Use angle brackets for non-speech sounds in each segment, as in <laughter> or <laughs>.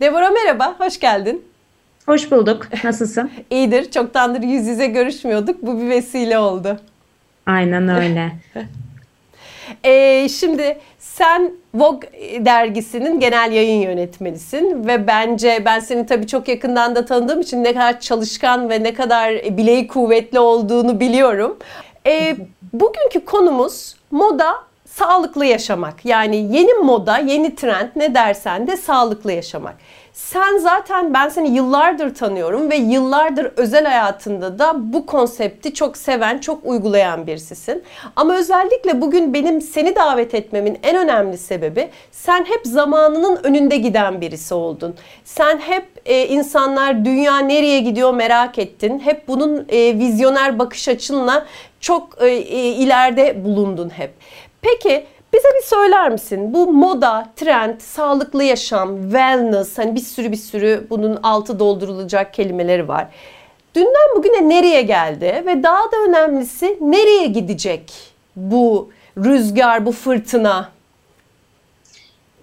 Devora merhaba, hoş geldin. Hoş bulduk. Nasılsın? <laughs> İyidir. Çoktandır yüz yüze görüşmüyorduk. Bu bir vesile oldu. Aynen öyle. <laughs> <laughs> ee, şimdi sen Vogue dergisinin genel yayın yönetmenisin ve bence ben seni tabii çok yakından da tanıdığım için ne kadar çalışkan ve ne kadar bileği kuvvetli olduğunu biliyorum. Ee, bugünkü konumuz moda sağlıklı yaşamak. Yani yeni moda, yeni trend ne dersen de sağlıklı yaşamak. Sen zaten ben seni yıllardır tanıyorum ve yıllardır özel hayatında da bu konsepti çok seven, çok uygulayan birisisin. Ama özellikle bugün benim seni davet etmemin en önemli sebebi sen hep zamanının önünde giden birisi oldun. Sen hep e, insanlar dünya nereye gidiyor merak ettin. Hep bunun e, vizyoner bakış açınla çok e, e, ileride bulundun hep. Peki bize bir söyler misin? Bu moda, trend, sağlıklı yaşam, wellness hani bir sürü bir sürü bunun altı doldurulacak kelimeleri var. Dünden bugüne nereye geldi ve daha da önemlisi nereye gidecek bu rüzgar, bu fırtına?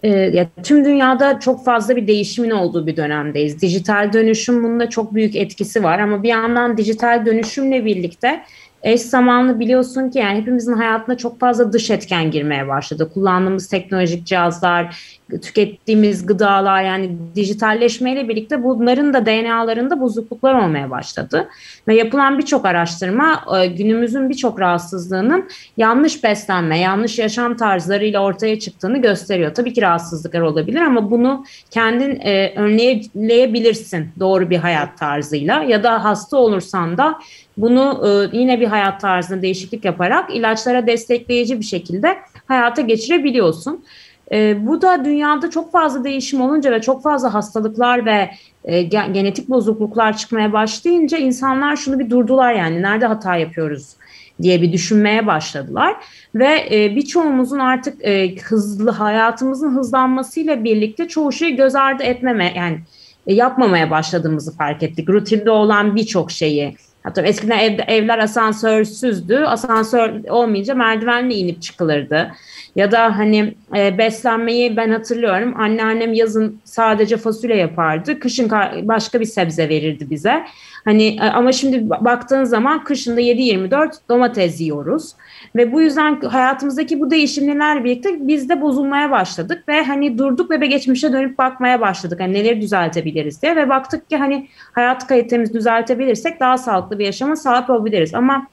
Ee, ya, tüm dünyada çok fazla bir değişimin olduğu bir dönemdeyiz. Dijital dönüşüm bunda çok büyük etkisi var ama bir yandan dijital dönüşümle birlikte eş zamanlı biliyorsun ki yani hepimizin hayatına çok fazla dış etken girmeye başladı. Kullandığımız teknolojik cihazlar, tükettiğimiz gıdalar yani dijitalleşmeyle birlikte bunların da DNA'larında bozukluklar olmaya başladı. Ve yapılan birçok araştırma e, günümüzün birçok rahatsızlığının yanlış beslenme, yanlış yaşam tarzlarıyla ortaya çıktığını gösteriyor. Tabii ki rahatsızlıklar olabilir ama bunu kendin e, önleyebilirsin doğru bir hayat tarzıyla ya da hasta olursan da bunu e, yine bir hayat tarzında değişiklik yaparak ilaçlara destekleyici bir şekilde hayata geçirebiliyorsun. E, bu da dünyada çok fazla değişim olunca ve çok fazla hastalıklar ve e, genetik bozukluklar çıkmaya başlayınca insanlar şunu bir durdular yani nerede hata yapıyoruz diye bir düşünmeye başladılar ve e, birçoğumuzun artık hızlı hayatımızın hızlanmasıyla birlikte çoğu şeyi göz ardı etmeme yani yapmamaya başladığımızı fark ettik. Rutinde olan birçok şeyi Hatta eskiden ev, evler asansörsüzdü. Asansör olmayınca merdivenle inip çıkılırdı. Ya da hani e, beslenmeyi ben hatırlıyorum. Anneannem yazın sadece fasulye yapardı. Kışın başka bir sebze verirdi bize. Hani e, ama şimdi baktığın zaman kışında 7-24 domates yiyoruz. Ve bu yüzden hayatımızdaki bu değişimlerle birlikte biz de bozulmaya başladık ve hani durduk ve geçmişe dönüp bakmaya başladık. Hani neleri düzeltebiliriz diye ve baktık ki hani hayat kalitemizi düzeltebilirsek daha sağlıklı bir yaşama sahip olabiliriz. Ama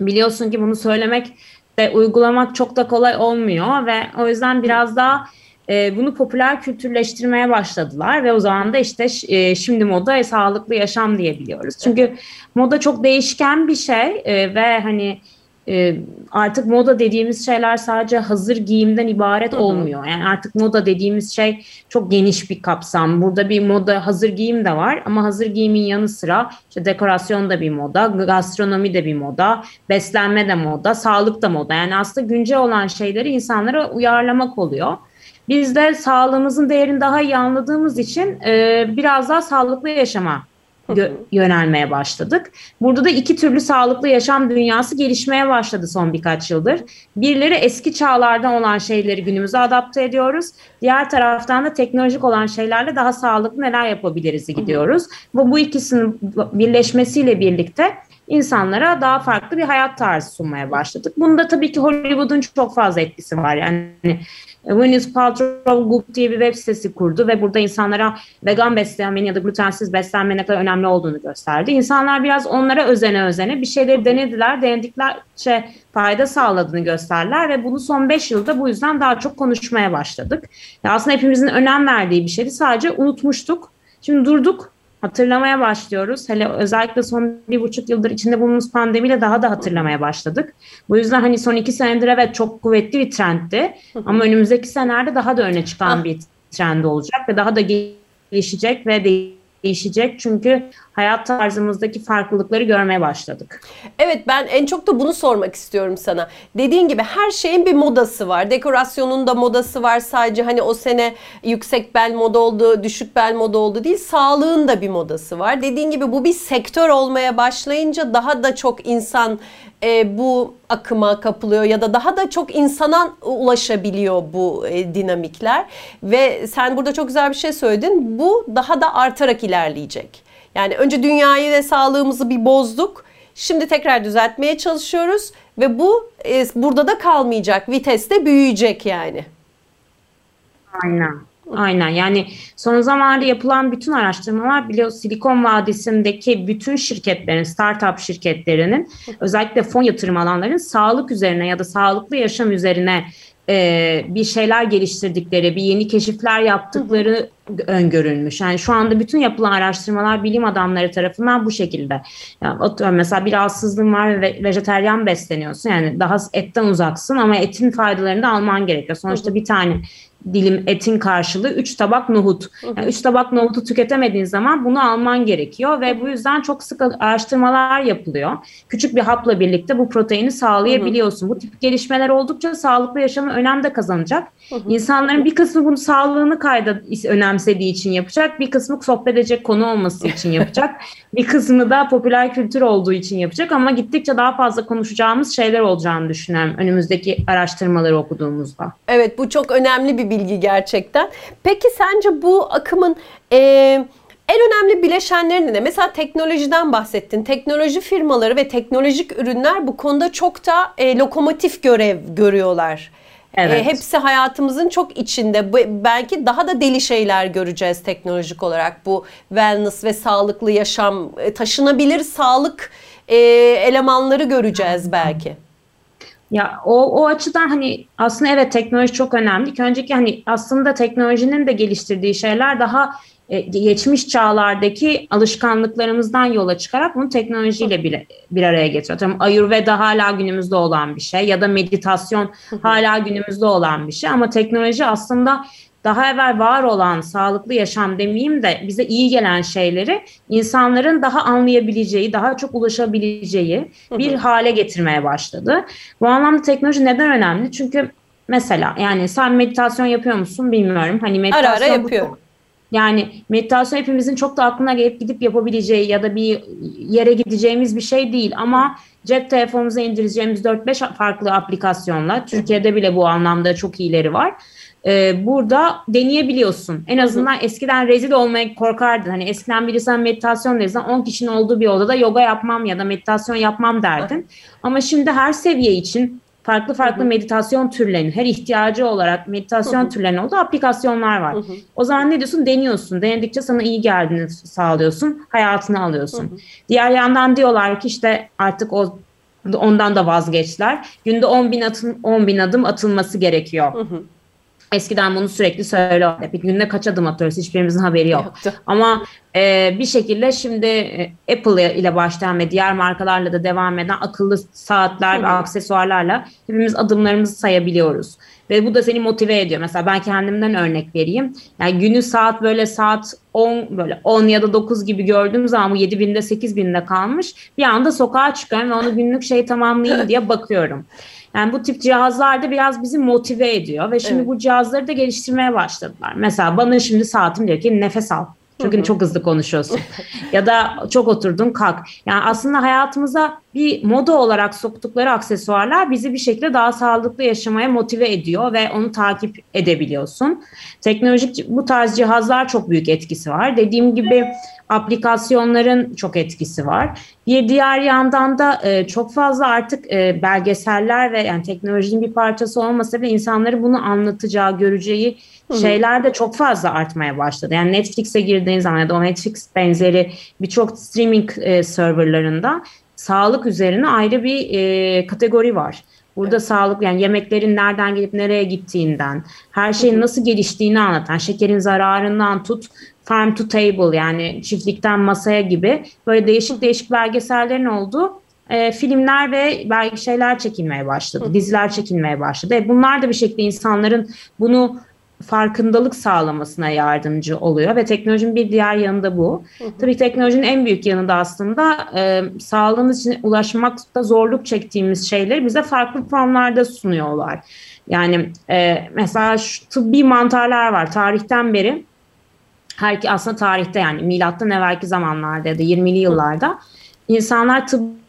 biliyorsun ki bunu söylemek de uygulamak çok da kolay olmuyor ve o yüzden biraz daha e, bunu popüler kültürleştirmeye başladılar ve o zaman da işte e, şimdi moda sağlıklı yaşam diyebiliyoruz. Çünkü moda çok değişken bir şey e, ve hani e, artık moda dediğimiz şeyler sadece hazır giyimden ibaret olmuyor. Yani artık moda dediğimiz şey çok geniş bir kapsam. Burada bir moda hazır giyim de var ama hazır giyimin yanı sıra işte dekorasyon da bir moda, gastronomi de bir moda, beslenme de moda, sağlık da moda. Yani aslında güncel olan şeyleri insanlara uyarlamak oluyor. Biz de sağlığımızın değerini daha iyi anladığımız için e, biraz daha sağlıklı yaşama yönelmeye başladık. Burada da iki türlü sağlıklı yaşam dünyası gelişmeye başladı son birkaç yıldır. Birileri eski çağlardan olan şeyleri günümüze adapte ediyoruz. Diğer taraftan da teknolojik olan şeylerle daha sağlıklı neler yapabiliriz gidiyoruz. Bu, bu ikisinin birleşmesiyle birlikte insanlara daha farklı bir hayat tarzı sunmaya başladık. Bunda tabii ki Hollywood'un çok fazla etkisi var. Yani Gwyneth Paltrow Goop diye bir web sitesi kurdu ve burada insanlara vegan beslenmenin ya da glutensiz beslenmenin ne kadar önemli olduğunu gösterdi. İnsanlar biraz onlara özene özene bir şeyleri denediler. Denediklerce fayda sağladığını gösterdiler ve bunu son 5 yılda bu yüzden daha çok konuşmaya başladık. Ya aslında hepimizin önem verdiği bir şeydi. Sadece unutmuştuk. Şimdi durduk hatırlamaya başlıyoruz. Hele özellikle son bir buçuk yıldır içinde bulunduğumuz pandemiyle daha da hatırlamaya başladık. Bu yüzden hani son iki senedir evet çok kuvvetli bir trendti. Ama önümüzdeki senelerde daha da öne çıkan bir trend olacak ve daha da gelişecek ve değişecek. Çünkü hayat tarzımızdaki farklılıkları görmeye başladık. Evet ben en çok da bunu sormak istiyorum sana. Dediğin gibi her şeyin bir modası var. Dekorasyonun da modası var. Sadece hani o sene yüksek bel moda oldu, düşük bel moda oldu değil. Sağlığın da bir modası var. Dediğin gibi bu bir sektör olmaya başlayınca daha da çok insan e, bu akıma kapılıyor ya da daha da çok insana ulaşabiliyor bu e, dinamikler ve sen burada çok güzel bir şey söyledin. Bu daha da artarak ilerleyecek. Yani önce dünyayı ve sağlığımızı bir bozduk. Şimdi tekrar düzeltmeye çalışıyoruz ve bu e, burada da kalmayacak. Vites de büyüyecek yani. Aynen. Aynen yani son zamanlarda yapılan bütün araştırmalar biliyor Silikon Vadisi'ndeki bütün şirketlerin, startup şirketlerinin özellikle fon yatırım alanların sağlık üzerine ya da sağlıklı yaşam üzerine e, bir şeyler geliştirdikleri, bir yeni keşifler yaptıkları öngörülmüş. Yani şu anda bütün yapılan araştırmalar bilim adamları tarafından bu şekilde. Yani atıyorum mesela bir rahatsızlığın var ve vejeteryan besleniyorsun. Yani daha etten uzaksın ama etin faydalarını da alman gerekiyor. Sonuçta bir tane dilim etin karşılığı 3 tabak nohut. 3 yani üç tabak nohutu tüketemediğin zaman bunu alman gerekiyor ve bu yüzden çok sık araştırmalar yapılıyor. Küçük bir hapla birlikte bu proteini sağlayabiliyorsun. Bu tip gelişmeler oldukça sağlıklı yaşamı önem de kazanacak. İnsanların bir kısmı bunu sağlığını kayda önemsediği için yapacak, bir kısmı sohbet edecek konu olması için yapacak, <laughs> bir kısmı da popüler kültür olduğu için yapacak ama gittikçe daha fazla konuşacağımız şeyler olacağını düşünüyorum önümüzdeki araştırmaları okuduğumuzda. Evet bu çok önemli bir bilgi gerçekten. Peki sence bu akımın e, en önemli bileşenleri ne? Mesela teknolojiden bahsettin. Teknoloji firmaları ve teknolojik ürünler bu konuda çok da e, lokomotif görev görüyorlar. E, evet. E, hepsi hayatımızın çok içinde. Belki daha da deli şeyler göreceğiz teknolojik olarak. Bu wellness ve sağlıklı yaşam, e, taşınabilir sağlık e, elemanları göreceğiz belki. Ya o, o açıdan hani aslında evet teknoloji çok önemli. Önceki hani aslında teknolojinin de geliştirdiği şeyler daha geçmiş çağlardaki alışkanlıklarımızdan yola çıkarak bunu teknolojiyle bir, bir araya getiriyor. Ayurveda hala günümüzde olan bir şey ya da meditasyon hala günümüzde olan bir şey ama teknoloji aslında daha evvel var olan sağlıklı yaşam demeyeyim de bize iyi gelen şeyleri insanların daha anlayabileceği, daha çok ulaşabileceği bir hale getirmeye başladı. Bu anlamda teknoloji neden önemli? Çünkü mesela yani sen meditasyon yapıyor musun bilmiyorum. Hani meditasyon ara ara yapıyorum. Yani meditasyon hepimizin çok da aklına gelip gidip yapabileceği ya da bir yere gideceğimiz bir şey değil ama cep telefonumuza indireceğimiz 4-5 farklı aplikasyonla Türkiye'de bile bu anlamda çok iyileri var e, burada deneyebiliyorsun. En azından eskiden rezil olmaya korkardın. Hani eskiden biri sen meditasyon dediğinde 10 kişinin olduğu bir odada yoga yapmam ya da meditasyon yapmam derdin. Ama şimdi her seviye için farklı farklı Hı-hı. meditasyon türlerinin her ihtiyacı olarak meditasyon Hı-hı. türlerinin olduğu aplikasyonlar var. Hı-hı. O zaman ne diyorsun? Deniyorsun. Denedikçe sana iyi geldiğini sağlıyorsun. Hayatını alıyorsun. Hı-hı. Diğer yandan diyorlar ki işte artık o ondan da vazgeçtiler. Günde 10 bin, atın, 10 bin adım atılması gerekiyor. Hı hı. Eskiden bunu sürekli söylüyordu. Bir günde kaç adım atıyoruz hiçbirimizin haberi yok. Yoktu. Ama e, bir şekilde şimdi e, Apple ile başlayan ve diğer markalarla da devam eden akıllı saatler Hı. ve aksesuarlarla hepimiz adımlarımızı sayabiliyoruz. Ve bu da seni motive ediyor. Mesela ben kendimden örnek vereyim. Yani günü saat böyle saat 10 böyle 10 ya da 9 gibi gördüğüm zaman bu 7 binde 8 binde kalmış. Bir anda sokağa çıkıyorum ve onu günlük şey tamamlayayım diye <laughs> bakıyorum. Yani bu tip cihazlar da biraz bizi motive ediyor ve şimdi evet. bu cihazları da geliştirmeye başladılar. Mesela bana şimdi saatim diyor ki nefes al. Çünkü hı hı. çok hızlı konuşuyorsun. <laughs> ya da çok oturdun kalk. Yani aslında hayatımıza bir moda olarak soktukları aksesuarlar bizi bir şekilde daha sağlıklı yaşamaya motive ediyor ve onu takip edebiliyorsun. Teknolojik bu tarz cihazlar çok büyük etkisi var. Dediğim gibi aplikasyonların çok etkisi var. Bir diğer yandan da e, çok fazla artık e, belgeseller ve yani teknolojinin bir parçası olmasa bile insanları bunu anlatacağı, göreceği şeyler de çok fazla artmaya başladı. Yani Netflix'e girdiğin zaman ya da o Netflix benzeri birçok streaming e, serverlarında sağlık üzerine ayrı bir e, kategori var. Burada evet. sağlık yani yemeklerin nereden gelip nereye gittiğinden, her şeyin nasıl geliştiğini anlatan, şekerin zararından tut, farm to table yani çiftlikten masaya gibi böyle değişik değişik belgesellerin olduğu e, filmler ve belki şeyler çekilmeye başladı, diziler çekilmeye başladı. E, bunlar da bir şekilde insanların bunu farkındalık sağlamasına yardımcı oluyor ve teknolojinin bir diğer yanı da bu. Hı hı. Tabii teknolojinin en büyük yanı da aslında e, sağlığımız için ulaşmakta zorluk çektiğimiz şeyleri bize farklı formlarda sunuyorlar. Yani e, mesela şu tıbbi mantarlar var tarihten beri. Her aslında tarihte yani milattan evvelki zamanlarda ya da 20'li yıllarda insanlar tıbbi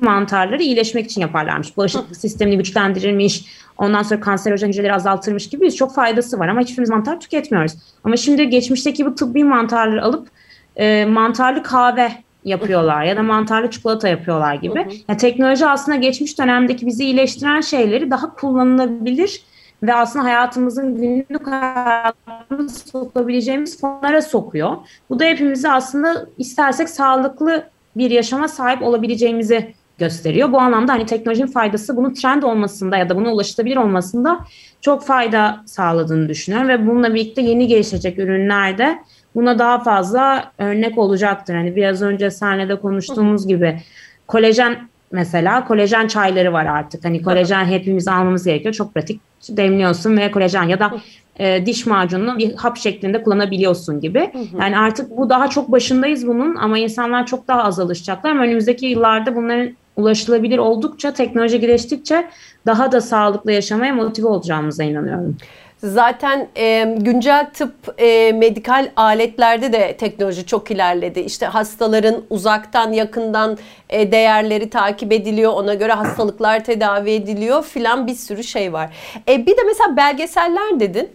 mantarları iyileşmek için yaparlarmış. Bağışıklık sistemini güçlendirirmiş, ondan sonra kanserojen hücreleri azaltırmış gibi çok faydası var ama hiçbirimiz mantar tüketmiyoruz. Ama şimdi geçmişteki bu tıbbi mantarları alıp e, mantarlı kahve yapıyorlar ya da mantarlı çikolata yapıyorlar gibi. Yani teknoloji aslında geçmiş dönemdeki bizi iyileştiren şeyleri daha kullanılabilir ve aslında hayatımızın günlük hayatımıza sokabileceğimiz fonlara sokuyor. Bu da hepimizi aslında istersek sağlıklı bir yaşama sahip olabileceğimizi gösteriyor. Bu anlamda hani teknolojinin faydası bunun trend olmasında ya da buna ulaşılabilir olmasında çok fayda sağladığını düşünüyorum ve bununla birlikte yeni gelişecek ürünlerde buna daha fazla örnek olacaktır. Hani biraz önce sahnede konuştuğumuz gibi kolajen mesela kolajen çayları var artık. Hani kolajen hepimiz almamız gerekiyor. Çok pratik demliyorsun ve kolajen ya da e, diş macununu bir hap şeklinde kullanabiliyorsun gibi. Yani artık bu daha çok başındayız bunun ama insanlar çok daha az alışacaklar. Ama önümüzdeki yıllarda bunların ulaşılabilir oldukça, teknoloji geliştikçe daha da sağlıklı yaşamaya motive olacağımıza inanıyorum. Zaten e, güncel tıp e, medikal aletlerde de teknoloji çok ilerledi. İşte hastaların uzaktan yakından e, değerleri takip ediliyor. Ona göre hastalıklar tedavi ediliyor filan bir sürü şey var. E, bir de mesela belgeseller dedin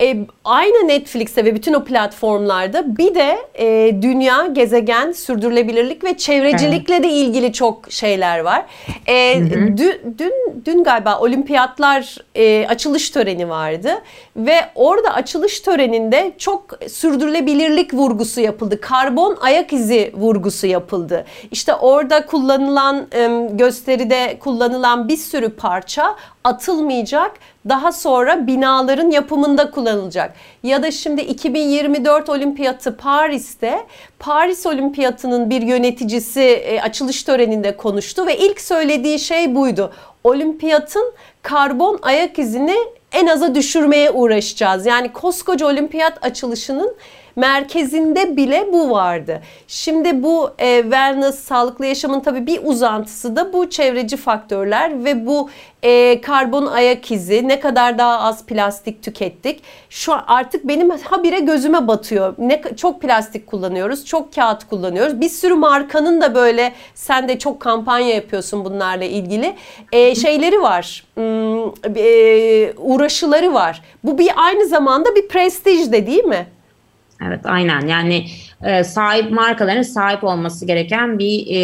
e, aynı Netflix'te ve bütün o platformlarda bir de e, dünya, gezegen, sürdürülebilirlik ve çevrecilikle de ilgili çok şeyler var. E, dün, dün, dün galiba olimpiyatlar e, açılış töreni vardı ve orada açılış töreninde çok sürdürülebilirlik vurgusu yapıldı. Karbon ayak izi vurgusu yapıldı. İşte orada kullanılan e, gösteride kullanılan bir sürü parça atılmayacak daha sonra binaların yapımında kullanılacak. Ya da şimdi 2024 olimpiyatı Paris'te Paris olimpiyatının bir yöneticisi e, açılış töreninde konuştu ve ilk söylediği şey buydu. Olimpiyatın karbon ayak izini en aza düşürmeye uğraşacağız. Yani koskoca olimpiyat açılışının merkezinde bile bu vardı. Şimdi bu e, wellness, sağlıklı yaşamın tabii bir uzantısı da bu çevreci faktörler ve bu e, karbon ayak izi, ne kadar daha az plastik tükettik. Şu artık benim habire gözüme batıyor. Ne çok plastik kullanıyoruz, çok kağıt kullanıyoruz. Bir sürü markanın da böyle sen de çok kampanya yapıyorsun bunlarla ilgili. E, şeyleri var. Hmm, e, uğraşıları var. Bu bir aynı zamanda bir prestij de değil mi? Evet aynen yani e, sahip markaların sahip olması gereken bir e,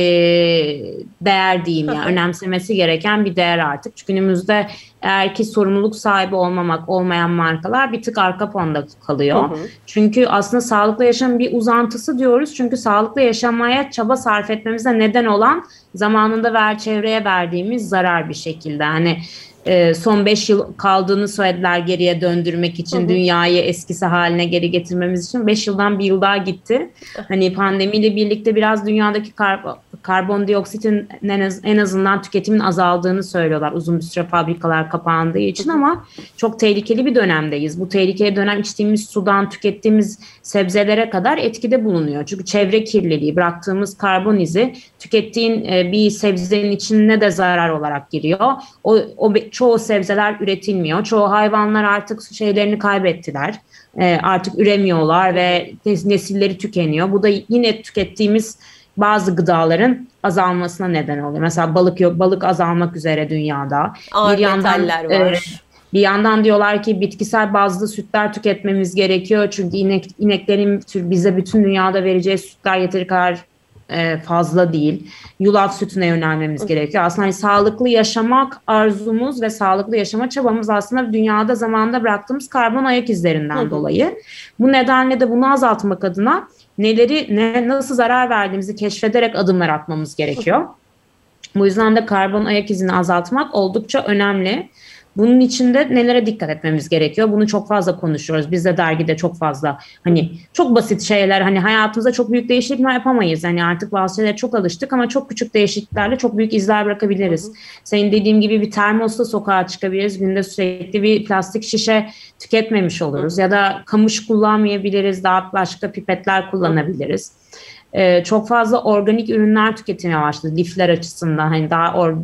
değer diyeyim yani önemsemesi gereken bir değer artık. Çünkü günümüzde eğer ki sorumluluk sahibi olmamak olmayan markalar bir tık arka planda kalıyor. Hı hı. Çünkü aslında sağlıklı yaşam bir uzantısı diyoruz. Çünkü sağlıklı yaşamaya çaba sarf etmemize neden olan zamanında ver çevreye verdiğimiz zarar bir şekilde. Hani e, son 5 yıl kaldığını söylediler geriye döndürmek için hı hı. dünyayı eskisi haline geri getirmemiz için 5 yıldan bir yıl daha gitti. Hani pandemiyle birlikte biraz dünyadaki kar karbondioksitin en, az, en azından tüketimin azaldığını söylüyorlar uzun bir süre fabrikalar kapandığı için ama çok tehlikeli bir dönemdeyiz. Bu tehlikeli dönem içtiğimiz sudan tükettiğimiz sebzelere kadar etkide bulunuyor. Çünkü çevre kirliliği, bıraktığımız karbon izi tükettiğin e, bir sebzenin içine de zarar olarak giriyor. O, o çoğu sebzeler üretilmiyor. Çoğu hayvanlar artık şeylerini kaybettiler. E, artık üremiyorlar ve nesilleri tükeniyor. Bu da yine tükettiğimiz bazı gıdaların azalmasına neden oluyor. Mesela balık yok, balık azalmak üzere dünyada. Ağır bir yandan var. E, bir yandan diyorlar ki bitkisel bazlı sütler tüketmemiz gerekiyor. Çünkü inek, ineklerin bize bütün dünyada vereceği sütler yeteri kadar e, fazla değil. Yulaf sütüne yönelmemiz gerekiyor. Aslında hani sağlıklı yaşamak arzumuz ve sağlıklı yaşama çabamız aslında dünyada zamanda bıraktığımız karbon ayak izlerinden dolayı. Bu nedenle de bunu azaltmak adına neleri ne nasıl zarar verdiğimizi keşfederek adımlar atmamız gerekiyor. Bu yüzden de karbon ayak izini azaltmak oldukça önemli. Bunun içinde nelere dikkat etmemiz gerekiyor? Bunu çok fazla konuşuyoruz. Biz de dergide çok fazla hani çok basit şeyler hani hayatımızda çok büyük değişiklikler yapamayız. Hani artık bazı şeylere çok alıştık ama çok küçük değişikliklerle çok büyük izler bırakabiliriz. Hı hı. Senin dediğim gibi bir termosla sokağa çıkabiliriz. Günde sürekli bir plastik şişe tüketmemiş oluruz. Hı. Ya da kamış kullanmayabiliriz. Daha başka pipetler kullanabiliriz. Hı e, çok fazla organik ürünler tüketmeye başladı lifler açısından hani daha or,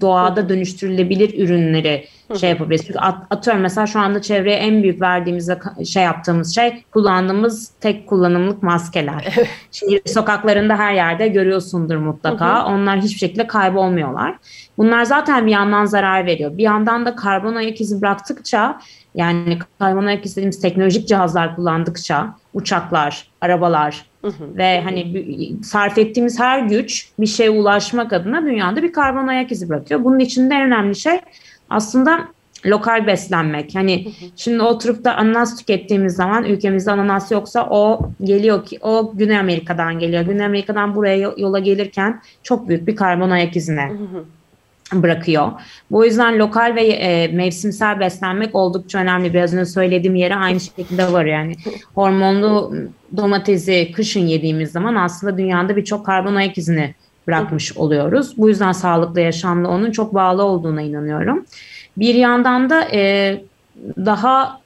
doğada dönüştürülebilir ürünleri şey yapabiliriz. Çünkü at, atıyorum mesela şu anda çevreye en büyük verdiğimiz şey yaptığımız şey kullandığımız tek kullanımlık maskeler. <laughs> Şimdi sokaklarında her yerde görüyorsundur mutlaka. Onlar hiçbir şekilde kaybolmuyorlar. Bunlar zaten bir yandan zarar veriyor. Bir yandan da karbon ayak izi bıraktıkça yani karbon ayak izi dediğimiz teknolojik cihazlar kullandıkça uçaklar, arabalar, ve hani sarf ettiğimiz her güç bir şeye ulaşmak adına dünyada bir karbon ayak izi bırakıyor. Bunun içinde en önemli şey aslında lokal beslenmek. Hani şimdi oturup da ananas tükettiğimiz zaman ülkemizde ananas yoksa o geliyor ki o Güney Amerika'dan geliyor. Güney Amerika'dan buraya yola gelirken çok büyük bir karbon ayak izine bırakıyor. Bu yüzden lokal ve e, mevsimsel beslenmek oldukça önemli. Biraz önce söylediğim yere aynı şekilde var yani. Hormonlu domatesi kışın yediğimiz zaman aslında dünyada birçok karbon ayak izini bırakmış oluyoruz. Bu yüzden sağlıklı yaşamla onun çok bağlı olduğuna inanıyorum. Bir yandan da e, daha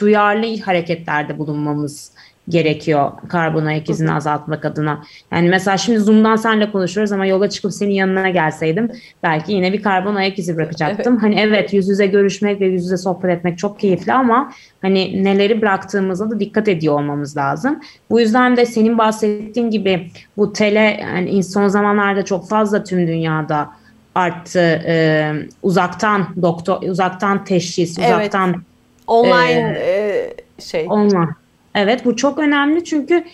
duyarlı hareketlerde bulunmamız gerekiyor karbon ayak izini azaltmak adına. Yani mesela şimdi Zoom'dan senle konuşuyoruz ama yola çıkıp senin yanına gelseydim belki yine bir karbon ayak izi bırakacaktım. Evet. Hani evet yüz yüze görüşmek ve yüz yüze sohbet etmek çok keyifli ama hani neleri bıraktığımıza da dikkat ediyor olmamız lazım. Bu yüzden de senin bahsettiğin gibi bu tele yani son zamanlarda çok fazla tüm dünyada arttı. Ee, uzaktan doktor, uzaktan teşhis, uzaktan evet. online e, şey. Online Evet bu çok önemli çünkü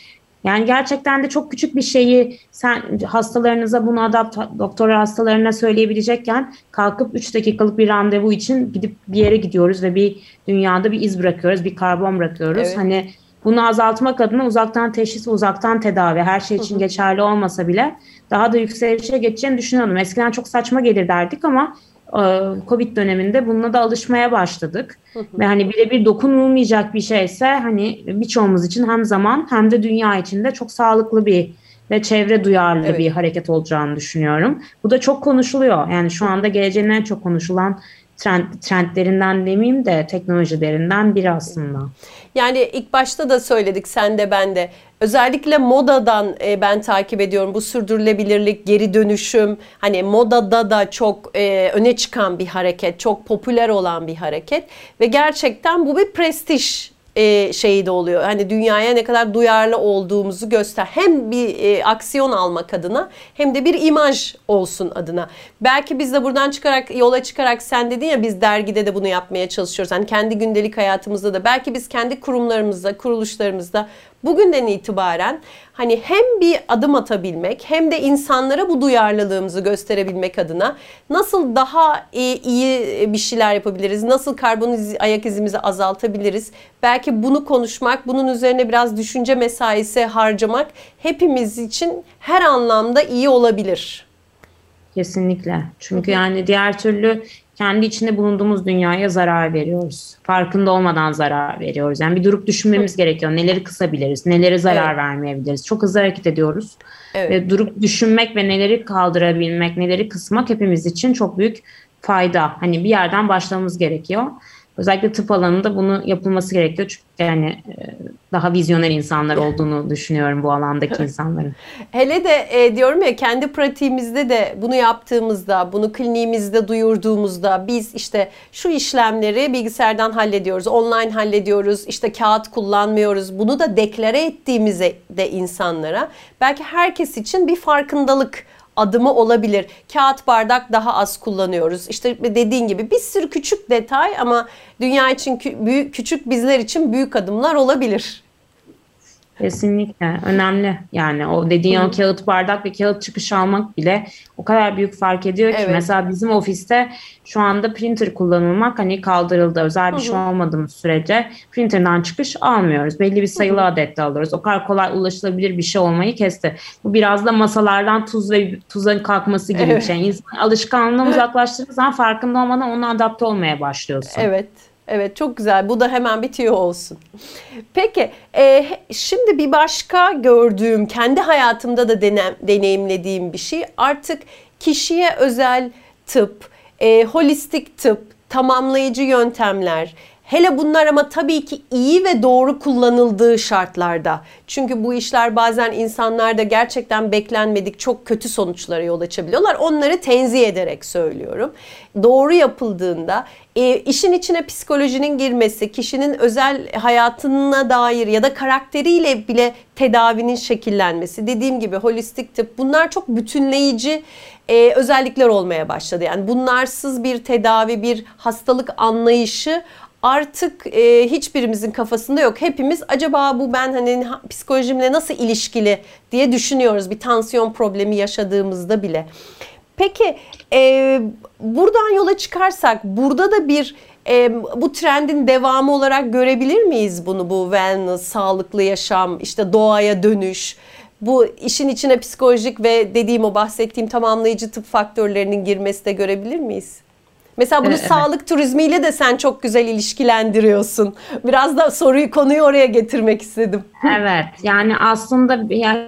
yani gerçekten de çok küçük bir şeyi sen hastalarınıza bunu adapt doktora hastalarına söyleyebilecekken kalkıp 3 dakikalık bir randevu için gidip bir yere gidiyoruz ve bir dünyada bir iz bırakıyoruz, bir karbon bırakıyoruz. Evet. Hani bunu azaltmak adına uzaktan teşhis, uzaktan tedavi her şey için geçerli olmasa bile daha da yükselişe geçeceğini düşünüyorum. Eskiden çok saçma gelir derdik ama Covid döneminde bununla da alışmaya başladık. Ve hani birebir dokunulmayacak bir şeyse hani birçoğumuz için hem zaman hem de dünya için de çok sağlıklı bir ve çevre duyarlı evet. bir hareket olacağını düşünüyorum. Bu da çok konuşuluyor. Yani şu anda geleceğin en çok konuşulan trend, trendlerinden demeyeyim de teknolojilerinden biri aslında. Yani ilk başta da söyledik sen de ben de. Özellikle modadan e, ben takip ediyorum bu sürdürülebilirlik, geri dönüşüm. Hani modada da çok e, öne çıkan bir hareket, çok popüler olan bir hareket ve gerçekten bu bir prestij e, şeyi de oluyor. Hani dünyaya ne kadar duyarlı olduğumuzu göster. Hem bir e, aksiyon almak adına hem de bir imaj olsun adına. Belki biz de buradan çıkarak yola çıkarak sen dedin ya biz dergide de bunu yapmaya çalışıyoruz. Hani kendi gündelik hayatımızda da belki biz kendi kurumlarımızda, kuruluşlarımızda bugünden itibaren hani hem bir adım atabilmek hem de insanlara bu duyarlılığımızı gösterebilmek adına nasıl daha iyi bir şeyler yapabiliriz, nasıl karbon ayak izimizi azaltabiliriz. Belki bunu konuşmak, bunun üzerine biraz düşünce mesaisi harcamak hepimiz için her anlamda iyi olabilir. Kesinlikle. Çünkü yani diğer türlü kendi içinde bulunduğumuz dünyaya zarar veriyoruz. Farkında olmadan zarar veriyoruz. Yani bir durup düşünmemiz gerekiyor. Neleri kısabiliriz, neleri zarar evet. vermeyebiliriz. Çok hızlı hareket ediyoruz. Evet. Ve durup düşünmek ve neleri kaldırabilmek, neleri kısmak hepimiz için çok büyük fayda. Hani bir yerden başlamamız gerekiyor. Özellikle tıp alanında bunu yapılması gerekiyor. Çünkü yani e, daha vizyoner insanlar olduğunu düşünüyorum bu alandaki insanların. Hele de e, diyorum ya kendi pratiğimizde de bunu yaptığımızda, bunu kliniğimizde duyurduğumuzda biz işte şu işlemleri bilgisayardan hallediyoruz, online hallediyoruz, işte kağıt kullanmıyoruz. Bunu da deklare ettiğimizde de insanlara belki herkes için bir farkındalık adımı olabilir. Kağıt bardak daha az kullanıyoruz. İşte dediğin gibi bir sürü küçük detay ama dünya için büyük, küçük bizler için büyük adımlar olabilir. Kesinlikle önemli yani o dediğin Hı. o kağıt bardak ve kağıt çıkış almak bile o kadar büyük fark ediyor ki evet. mesela bizim ofiste şu anda printer kullanılmak hani kaldırıldı özel bir Hı. şey olmadığımız sürece printerden çıkış almıyoruz belli bir sayılı Hı. adette alıyoruz o kadar kolay ulaşılabilir bir şey olmayı kesti bu biraz da masalardan tuz ve tuzun kalkması gibi evet. bir şey İnsan alışkanlığından uzaklaştırdığı zaman farkında olmadan ona adapte olmaya başlıyorsun. Evet Evet çok güzel. Bu da hemen bitiyor olsun. Peki e, şimdi bir başka gördüğüm, kendi hayatımda da denem, deneyimlediğim bir şey artık kişiye özel tıp, e, holistik tıp, tamamlayıcı yöntemler, Hele bunlar ama tabii ki iyi ve doğru kullanıldığı şartlarda. Çünkü bu işler bazen insanlarda gerçekten beklenmedik çok kötü sonuçlara yol açabiliyorlar. Onları tenzih ederek söylüyorum. Doğru yapıldığında e, işin içine psikolojinin girmesi, kişinin özel hayatına dair ya da karakteriyle bile tedavinin şekillenmesi, dediğim gibi holistik tıp bunlar çok bütünleyici e, özellikler olmaya başladı. Yani bunlarsız bir tedavi, bir hastalık anlayışı artık e, hiçbirimizin kafasında yok. Hepimiz acaba bu ben hani psikolojimle nasıl ilişkili diye düşünüyoruz bir tansiyon problemi yaşadığımızda bile. Peki e, buradan yola çıkarsak burada da bir e, bu trendin devamı olarak görebilir miyiz bunu bu wellness, sağlıklı yaşam, işte doğaya dönüş, bu işin içine psikolojik ve dediğim o bahsettiğim tamamlayıcı tıp faktörlerinin girmesi de görebilir miyiz? Mesela bunu evet. sağlık turizmiyle de sen çok güzel ilişkilendiriyorsun. Biraz da soruyu konuyu oraya getirmek istedim. Evet yani aslında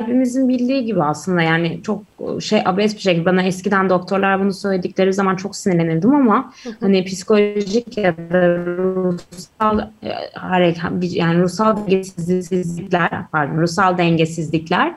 hepimizin bildiği gibi aslında yani çok şey abes bir şekilde bana eskiden doktorlar bunu söyledikleri zaman çok sinirlenirdim ama hani psikolojik ya da ruhsal e, hareket yani ruhsal dengesizlikler pardon ruhsal dengesizlikler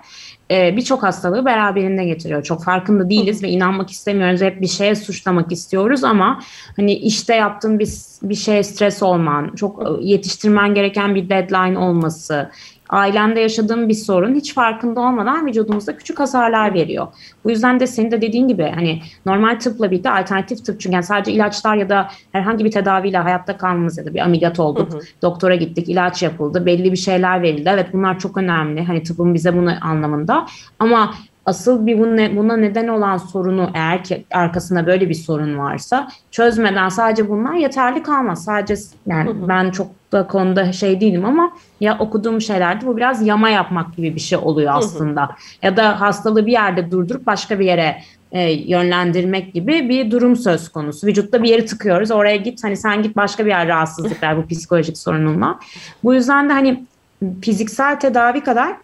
e, birçok hastalığı beraberinde getiriyor. Çok farkında değiliz ve inanmak istemiyoruz. Hep bir şeye suçlamak istiyoruz ama hani işte yaptığın bir, bir şeye stres olman, çok e, yetiştirmen gereken bir deadline olması, ailende yaşadığın bir sorun hiç farkında olmadan vücudumuzda küçük hasarlar veriyor. Bu yüzden de senin de dediğin gibi hani normal tıpla birlikte alternatif tıp çünkü yani sadece ilaçlar ya da herhangi bir tedaviyle hayatta kalmamız ya da bir ameliyat olduk, hı hı. doktora gittik, ilaç yapıldı, belli bir şeyler verildi. Evet bunlar çok önemli. Hani tıbbın bize bunu anlamında ama asıl bir buna neden olan sorunu eğer ki arkasında böyle bir sorun varsa çözmeden sadece bunlar yeterli kalmaz. Sadece yani hı hı. ben çok da konuda şey değilim ama ya okuduğum şeylerde bu biraz yama yapmak gibi bir şey oluyor aslında. Hı hı. Ya da hastalığı bir yerde durdurup başka bir yere e, yönlendirmek gibi bir durum söz konusu. Vücutta bir yeri tıkıyoruz. Oraya git hani sen git başka bir yer rahatsızlıklar bu psikolojik sorununla. Bu yüzden de hani fiziksel tedavi kadar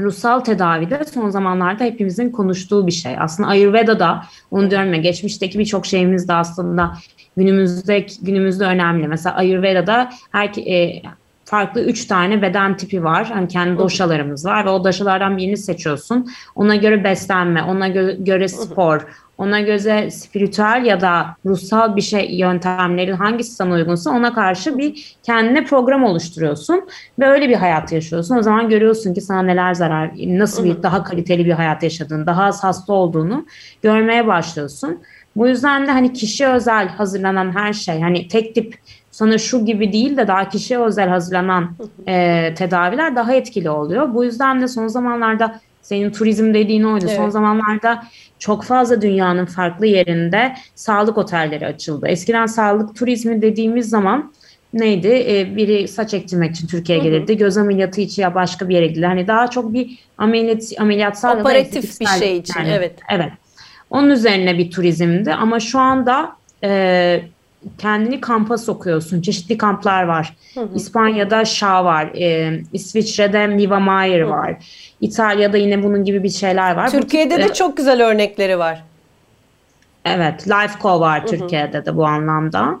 ruhsal tedavide son zamanlarda hepimizin konuştuğu bir şey. Aslında Ayurveda da onu diyorum ya geçmişteki birçok şeyimiz de aslında günümüzde günümüzde önemli. Mesela Ayurveda'da her e, farklı üç tane beden tipi var. Hani kendi doşalarımız var ve o doşalardan birini seçiyorsun. Ona göre beslenme, ona gö- göre spor, ona göre spiritüel ya da ruhsal bir şey yöntemlerin hangisi sana uygunsa ona karşı bir kendine program oluşturuyorsun ve öyle bir hayat yaşıyorsun. O zaman görüyorsun ki sana neler zarar, nasıl bir daha kaliteli bir hayat yaşadığını, daha az hasta olduğunu görmeye başlıyorsun. Bu yüzden de hani kişi özel hazırlanan her şey hani tek tip sana şu gibi değil de daha kişiye özel hazırlanan e, tedaviler daha etkili oluyor. Bu yüzden de son zamanlarda senin turizm dediğin oydu. Evet. Son zamanlarda çok fazla dünyanın farklı yerinde sağlık otelleri açıldı. Eskiden sağlık turizmi dediğimiz zaman neydi? Ee, biri saç ektirmek için Türkiye'ye gelirdi. Göz ameliyatı için ya başka bir yere gidilir. Hani daha çok bir ameliyat ameliyatsal operatif bir şey için. Yani, evet. Evet. Onun üzerine bir turizmdi ama şu anda e, kendini kampa sokuyorsun. Çeşitli kamplar var. Hı hı. İspanya'da Şa var. E, İsviçre'de Miva Mayer var. İtalya'da yine bunun gibi bir şeyler var. Türkiye'de Bu, de e, çok güzel örnekleri var. Evet. Lifeco var hı hı. Türkiye'de de bu anlamda.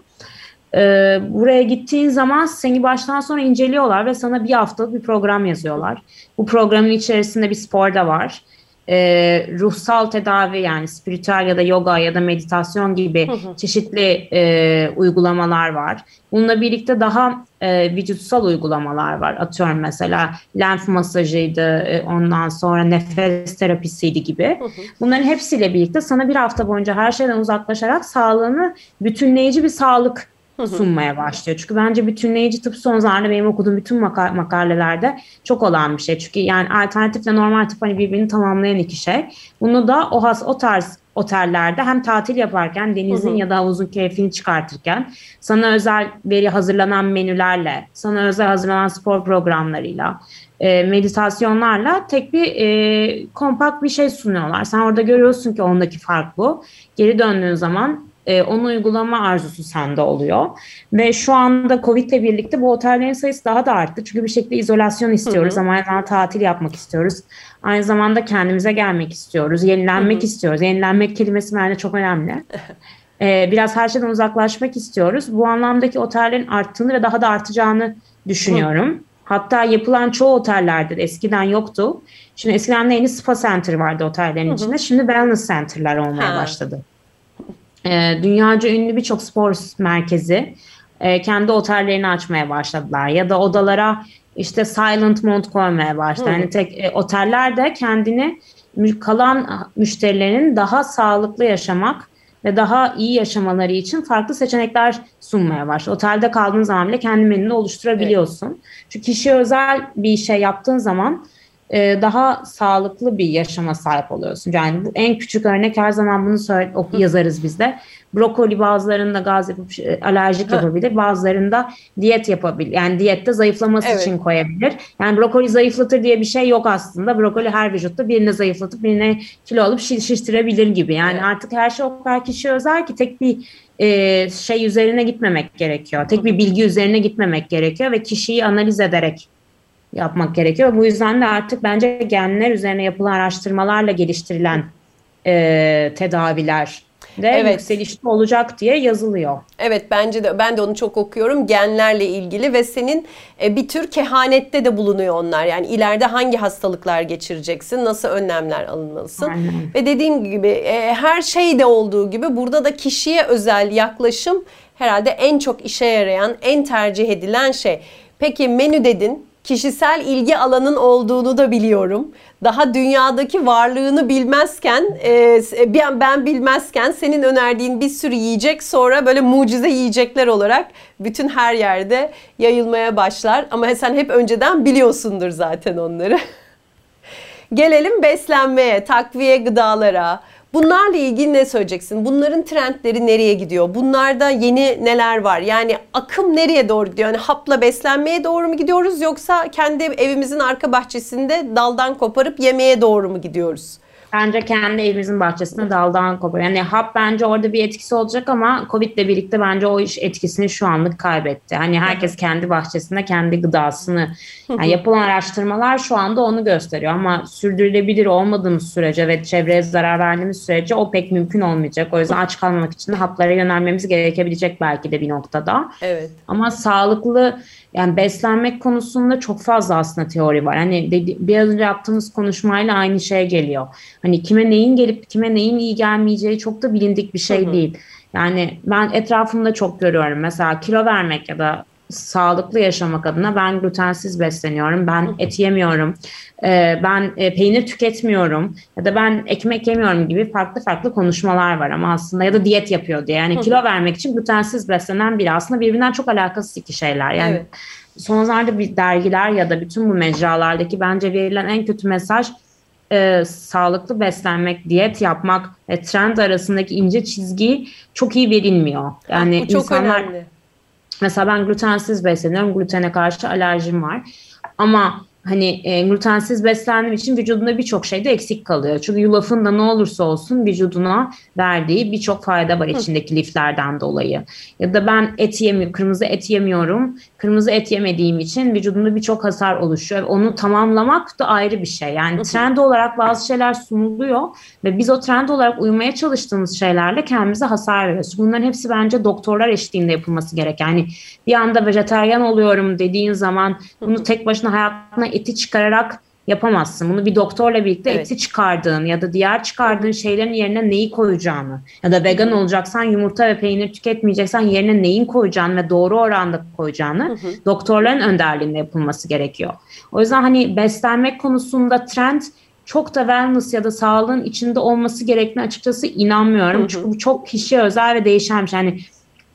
Ee, buraya gittiğin zaman seni baştan sona inceliyorlar ve sana bir haftalık bir program yazıyorlar. Bu programın içerisinde bir spor da var e, ruhsal tedavi yani spiritüel ya da yoga ya da meditasyon gibi hı hı. çeşitli e, uygulamalar var. Bununla birlikte daha e, vücutsal uygulamalar var. Atıyorum mesela lenf masajıydı, e, ondan sonra nefes terapisiydi gibi. Hı hı. Bunların hepsiyle birlikte sana bir hafta boyunca her şeyden uzaklaşarak sağlığını bütünleyici bir sağlık sunmaya başlıyor. Çünkü bence bütünleyici tıp son zamanlarda benim okuduğum bütün maka- makalelerde çok olan bir şey. Çünkü yani alternatifle normal tıp hani birbirini tamamlayan iki şey. Bunu da o has o tarz otellerde hem tatil yaparken denizin hı hı. ya da havuzun keyfini çıkartırken sana özel veri hazırlanan menülerle, sana özel hazırlanan spor programlarıyla, e, meditasyonlarla tek bir e, kompakt bir şey sunuyorlar. Sen orada görüyorsun ki ondaki fark bu. Geri döndüğün zaman e, onu uygulama arzusu sende oluyor. Ve şu anda Covid ile birlikte bu otellerin sayısı daha da arttı. Çünkü bir şekilde izolasyon istiyoruz hı hı. ama aynı zamanda tatil yapmak istiyoruz. Aynı zamanda kendimize gelmek istiyoruz, yenilenmek hı hı. istiyoruz. Yenilenmek kelimesi bence çok önemli. ee, <laughs> biraz her şeyden uzaklaşmak istiyoruz. Bu anlamdaki otellerin arttığını ve daha da artacağını düşünüyorum. Hı. Hatta yapılan çoğu otellerde de eskiden yoktu. Şimdi eskiden neydi? Spa center vardı otellerin hı hı. içinde. Şimdi wellness center'lar olmaya ha. başladı. Ee, dünyaca ünlü birçok spor merkezi e, kendi otellerini açmaya başladılar. Ya da odalara işte silent mode koymaya başladı. Yani tek e, oteller de kendini kalan müşterilerin daha sağlıklı yaşamak ve daha iyi yaşamaları için farklı seçenekler sunmaya başladı. Otelde kaldığın zaman bile kendi menünü oluşturabiliyorsun. Evet. Çünkü kişiye özel bir şey yaptığın zaman e, daha sağlıklı bir yaşama sahip oluyorsun. Yani bu en küçük örnek her zaman bunu söyle, yazarız biz de. Brokoli bazılarında gaz yapıp e, alerjik yapabilir. Bazılarında diyet yapabilir. Yani diyette zayıflaması evet. için koyabilir. Yani brokoli zayıflatır diye bir şey yok aslında. Brokoli her vücutta birini zayıflatıp birine kilo alıp şiştirebilir gibi. Yani evet. artık her şey o kadar kişi özel ki tek bir e, şey üzerine gitmemek gerekiyor. Tek bir bilgi üzerine gitmemek gerekiyor ve kişiyi analiz ederek yapmak gerekiyor. Bu yüzden de artık bence genler üzerine yapılan araştırmalarla geliştirilen e, tedaviler de evet. yükselişte olacak diye yazılıyor. Evet bence de ben de onu çok okuyorum genlerle ilgili ve senin e, bir tür kehanette de bulunuyor onlar. Yani ileride hangi hastalıklar geçireceksin, nasıl önlemler alınmalısın. Aynen. Ve dediğim gibi e, her şeyde olduğu gibi burada da kişiye özel yaklaşım herhalde en çok işe yarayan, en tercih edilen şey. Peki menü dedin kişisel ilgi alanın olduğunu da biliyorum. Daha dünyadaki varlığını bilmezken, e, ben bilmezken senin önerdiğin bir sürü yiyecek sonra böyle mucize yiyecekler olarak bütün her yerde yayılmaya başlar. Ama sen hep önceden biliyorsundur zaten onları. <laughs> Gelelim beslenmeye, takviye gıdalara, Bunlarla ilgili ne söyleyeceksin? Bunların trendleri nereye gidiyor? Bunlarda yeni neler var? Yani akım nereye doğru gidiyor? Yani hapla beslenmeye doğru mu gidiyoruz yoksa kendi evimizin arka bahçesinde daldan koparıp yemeye doğru mu gidiyoruz? Bence kendi evimizin bahçesinde daldan kopuyor. Yani hap bence orada bir etkisi olacak ama Covid ile birlikte bence o iş etkisini şu anlık kaybetti. Hani herkes kendi bahçesinde kendi gıdasını yani yapılan araştırmalar şu anda onu gösteriyor ama sürdürülebilir olmadığımız sürece ve çevreye zarar verdiğimiz sürece o pek mümkün olmayacak. O yüzden aç kalmamak için de haplara yönelmemiz gerekebilecek belki de bir noktada. Evet. Ama sağlıklı yani beslenmek konusunda çok fazla aslında teori var. Hani dedi, bir önce yaptığımız konuşmayla aynı şey geliyor. Hani kime neyin gelip kime neyin iyi gelmeyeceği çok da bilindik bir şey Hı-hı. değil. Yani ben etrafımda çok görüyorum. Mesela kilo vermek ya da sağlıklı yaşamak adına ben glutensiz besleniyorum, ben et yemiyorum, e, ben e, peynir tüketmiyorum ya da ben ekmek yemiyorum gibi farklı farklı konuşmalar var ama aslında ya da diyet yapıyor diye. Yani kilo vermek için glutensiz beslenen biri aslında birbirinden çok alakasız iki şeyler. Yani evet. son zamanlarda bir dergiler ya da bütün bu mecralardaki bence verilen en kötü mesaj e, sağlıklı beslenmek, diyet yapmak ve trend arasındaki ince çizgi çok iyi verilmiyor. Yani Bu çok insanlar önemli. Mesela ben glutensiz besleniyorum. Glutene karşı alerjim var. Ama hani e, glutensiz beslendiğim için vücudunda birçok şeyde eksik kalıyor. Çünkü yulafın da ne olursa olsun vücuduna verdiği birçok fayda var içindeki liflerden dolayı. Ya da ben et yemiyorum, kırmızı et yemiyorum. Kırmızı et yemediğim için vücudumda birçok hasar oluşuyor. Onu tamamlamak da ayrı bir şey. Yani trend olarak bazı şeyler sunuluyor ve biz o trend olarak uymaya çalıştığımız şeylerle kendimize hasar veriyoruz. Bunların hepsi bence doktorlar eşliğinde yapılması gerek. Yani bir anda vejeteryan oluyorum dediğin zaman bunu tek başına hayatına eti çıkararak yapamazsın. Bunu bir doktorla birlikte evet. eti çıkardığın ya da diğer çıkardığın şeylerin yerine neyi koyacağını ya da vegan olacaksan yumurta ve peynir tüketmeyeceksen yerine neyin koyacağını ve doğru oranda koyacağını hı hı. doktorların önderliğinde yapılması gerekiyor. O yüzden hani beslenmek konusunda trend çok da wellness ya da sağlığın içinde olması gerektiğine açıkçası inanmıyorum. Hı hı. Çünkü bu çok kişiye özel ve değişen bir şey. Yani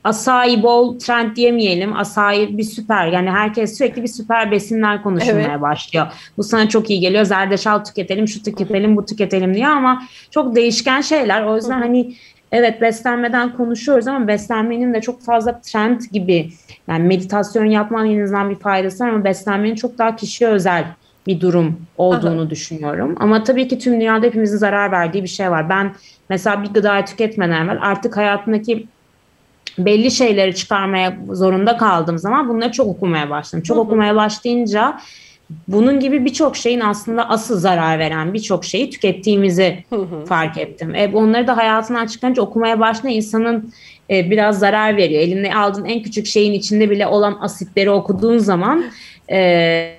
asayi bol trend diyemeyelim. Asayi bir süper yani herkes sürekli bir süper besinler konuşulmaya evet. başlıyor. Bu sana çok iyi geliyor. Zerdeçal tüketelim, şu tüketelim, bu tüketelim diye ama çok değişken şeyler. O yüzden hani evet beslenmeden konuşuyoruz ama beslenmenin de çok fazla trend gibi yani meditasyon yapmanın en azından bir faydası var ama beslenmenin çok daha kişiye özel bir durum olduğunu Aha. düşünüyorum. Ama tabii ki tüm dünyada hepimizin zarar verdiği bir şey var. Ben mesela bir gıdayı tüketmeden evvel artık hayatımdaki belli şeyleri çıkarmaya zorunda kaldığım zaman bunları çok okumaya başladım. Çok Hı-hı. okumaya başlayınca bunun gibi birçok şeyin aslında asıl zarar veren birçok şeyi tükettiğimizi Hı-hı. fark ettim. E, onları da hayatından çıkınca okumaya başlayınca insanın e, biraz zarar veriyor. Elinde aldığın en küçük şeyin içinde bile olan asitleri okuduğun zaman e,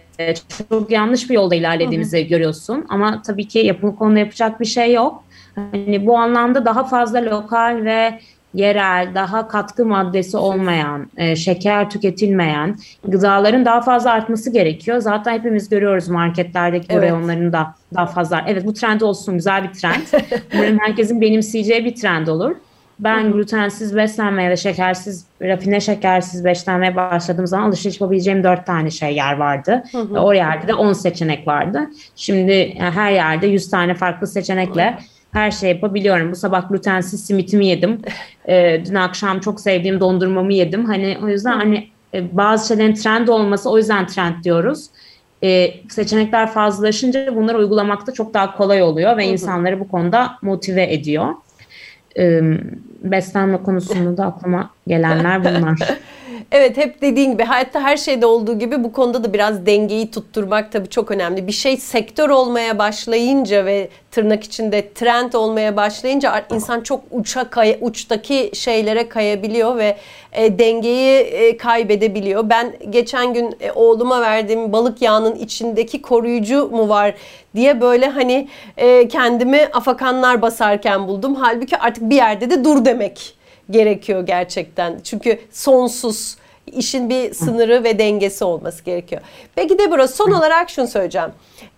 çok yanlış bir yolda ilerlediğimizi Hı-hı. görüyorsun. Ama tabii ki yapım konuda yapacak bir şey yok. Hani bu anlamda daha fazla lokal ve yerel, daha katkı maddesi olmayan, e, şeker tüketilmeyen gıdaların daha fazla artması gerekiyor. Zaten hepimiz görüyoruz marketlerdeki evet. reyonların da daha fazla. Evet bu trend olsun, güzel bir trend. <laughs> Umarım herkesin benimseyeceği bir trend olur. Ben glutensiz beslenmeye ve şekersiz, rafine şekersiz beslenmeye başladığım zaman alışveriş yapabileceğim dört tane şey yer vardı. Hı hı. O yerde de on seçenek vardı. Şimdi yani her yerde yüz tane farklı seçenekle her şey yapabiliyorum. Bu sabah glutensiz simitimi yedim. Ee, dün akşam çok sevdiğim dondurmamı yedim. Hani o yüzden hani e, bazı şeylerin trend olması o yüzden trend diyoruz. Ee, seçenekler fazlalaşınca bunları uygulamakta çok daha kolay oluyor ve insanları bu konuda motive ediyor. Ee, beslenme konusunda da aklıma gelenler bunlar. <laughs> Evet hep dediğin gibi hayatta her şeyde olduğu gibi bu konuda da biraz dengeyi tutturmak tabii çok önemli. Bir şey sektör olmaya başlayınca ve tırnak içinde trend olmaya başlayınca insan çok uça kay, uçtaki şeylere kayabiliyor ve e, dengeyi e, kaybedebiliyor. Ben geçen gün e, oğluma verdiğim balık yağının içindeki koruyucu mu var diye böyle hani e, kendimi afakanlar basarken buldum. Halbuki artık bir yerde de dur demek gerekiyor gerçekten. Çünkü sonsuz işin bir sınırı ve dengesi olması gerekiyor. Peki Debra son olarak şunu söyleyeceğim.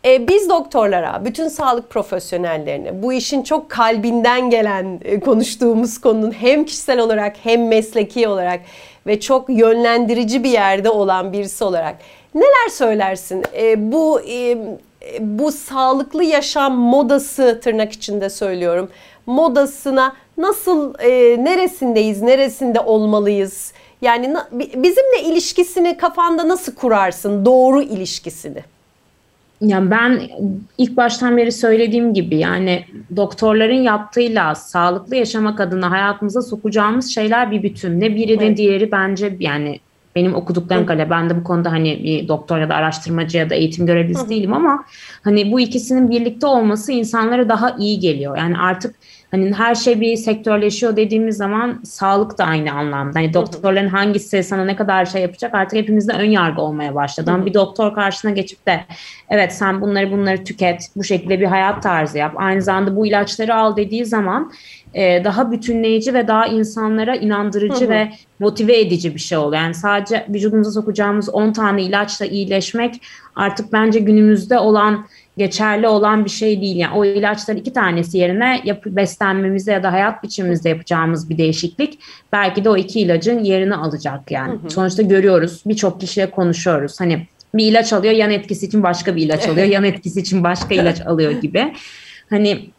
Ee, biz doktorlara, bütün sağlık profesyonellerine bu işin çok kalbinden gelen e, konuştuğumuz konunun hem kişisel olarak hem mesleki olarak ve çok yönlendirici bir yerde olan birisi olarak neler söylersin? Ee, bu e, bu sağlıklı yaşam modası tırnak içinde söylüyorum. Modasına nasıl e, neresindeyiz, neresinde olmalıyız? Yani bizimle ilişkisini kafanda nasıl kurarsın? Doğru ilişkisini. Yani ben ilk baştan beri söylediğim gibi yani doktorların yaptığıyla sağlıklı yaşamak adına hayatımıza sokacağımız şeyler bir bütün. Ne biri ne evet. diğeri bence yani benim okuduklarım kadar ben de bu konuda hani bir doktor ya da araştırmacı ya da eğitim görevlisi değilim ama hani bu ikisinin birlikte olması insanlara daha iyi geliyor. Yani artık hani her şey bir sektörleşiyor dediğimiz zaman sağlık da aynı anlamda. Hani doktorların hangisi sana ne kadar şey yapacak artık hepimizde ön yargı olmaya başladı. Ama bir doktor karşısına geçip de evet sen bunları bunları tüket, bu şekilde bir hayat tarzı yap. Aynı zamanda bu ilaçları al dediği zaman e, daha bütünleyici ve daha insanlara inandırıcı ve motive edici bir şey oluyor. Yani sadece vücudumuza sokacağımız 10 tane ilaçla iyileşmek artık bence günümüzde olan geçerli olan bir şey değil. Yani o ilaçların iki tanesi yerine yap- beslenmemizde ya da hayat biçimimizde yapacağımız bir değişiklik belki de o iki ilacın yerini alacak yani. Hı hı. Sonuçta görüyoruz birçok kişiye konuşuyoruz. Hani bir ilaç alıyor yan etkisi için başka bir ilaç alıyor <laughs> yan etkisi için başka ilaç alıyor gibi. Hani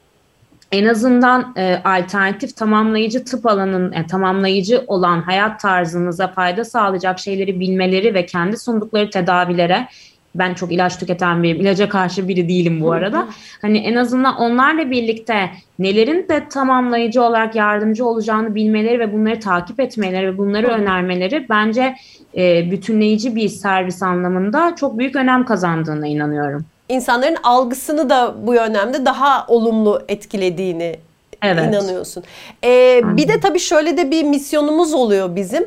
en azından e, alternatif tamamlayıcı tıp alanının yani tamamlayıcı olan hayat tarzınıza fayda sağlayacak şeyleri bilmeleri ve kendi sundukları tedavilere ben çok ilaç tüketen bir ilaca karşı biri değilim bu arada. Hani en azından onlarla birlikte nelerin de tamamlayıcı olarak yardımcı olacağını bilmeleri ve bunları takip etmeleri ve bunları önermeleri bence e, bütünleyici bir servis anlamında çok büyük önem kazandığına inanıyorum. İnsanların algısını da bu yönde daha olumlu etkilediğini evet. inanıyorsun. Ee, bir de tabii şöyle de bir misyonumuz oluyor bizim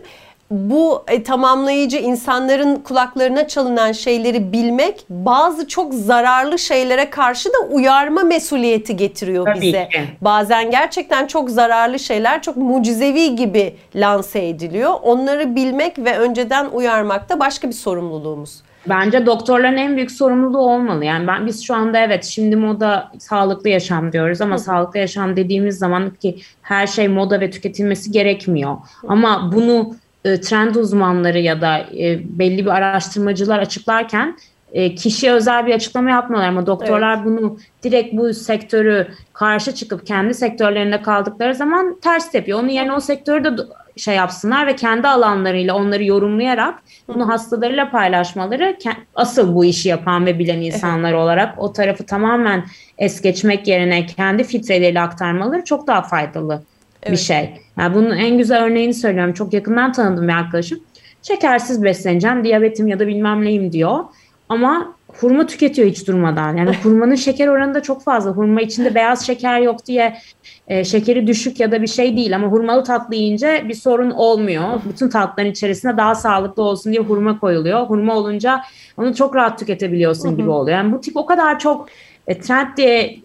bu e, tamamlayıcı insanların kulaklarına çalınan şeyleri bilmek bazı çok zararlı şeylere karşı da uyarma mesuliyeti getiriyor Tabii bize. Ki. Bazen gerçekten çok zararlı şeyler çok mucizevi gibi lanse ediliyor. Onları bilmek ve önceden uyarmak da başka bir sorumluluğumuz. Bence doktorların en büyük sorumluluğu olmalı. Yani ben biz şu anda evet şimdi moda sağlıklı yaşam diyoruz ama Hı. sağlıklı yaşam dediğimiz zaman ki her şey moda ve tüketilmesi gerekmiyor. Hı. Ama bunu e, trend uzmanları ya da e, belli bir araştırmacılar açıklarken e, kişiye özel bir açıklama yapmıyorlar ama doktorlar evet. bunu direkt bu sektörü karşı çıkıp kendi sektörlerinde kaldıkları zaman ters tepiyor. Onun yerine o sektörü de şey yapsınlar ve kendi alanlarıyla onları yorumlayarak bunu hastalarıyla paylaşmaları asıl bu işi yapan ve bilen insanlar evet. olarak o tarafı tamamen es geçmek yerine kendi filtreleriyle aktarmaları çok daha faydalı evet. bir şey. Yani bunun en güzel örneğini söylüyorum. Çok yakından tanıdığım bir arkadaşım. Şekersiz besleneceğim, diyabetim ya da bilmem neyim diyor. Ama hurma tüketiyor hiç durmadan. Yani <laughs> hurmanın şeker oranı da çok fazla. Hurma içinde beyaz şeker yok diye e, şekeri düşük ya da bir şey değil ama hurmalı tatlı yiyince bir sorun olmuyor. Bütün tatlıların içerisinde daha sağlıklı olsun diye hurma koyuluyor. Hurma olunca onu çok rahat tüketebiliyorsun gibi oluyor. Yani bu tip o kadar çok e, trend diye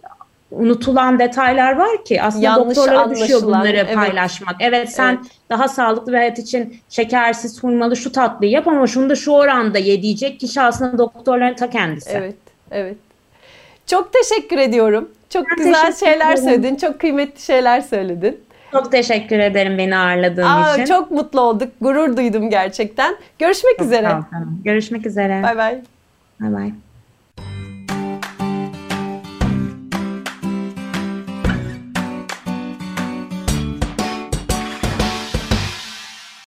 unutulan detaylar var ki aslında Yanlış doktorlara düşüyor bunları evet. paylaşmak. Evet sen evet. daha sağlıklı bir hayat için şekersiz hurmalı şu tatlıyı yap ama şunu da şu oranda ye diyecek kişi aslında doktorların ta kendisi. Evet, evet. Çok teşekkür ediyorum. Çok ben güzel şeyler ederim. söyledin. Çok kıymetli şeyler söyledin. Çok teşekkür ederim beni ağırladığın Aa, için. Çok mutlu olduk. Gurur duydum gerçekten. Görüşmek çok üzere. Ol, Görüşmek üzere. Bay bay. Bay bay.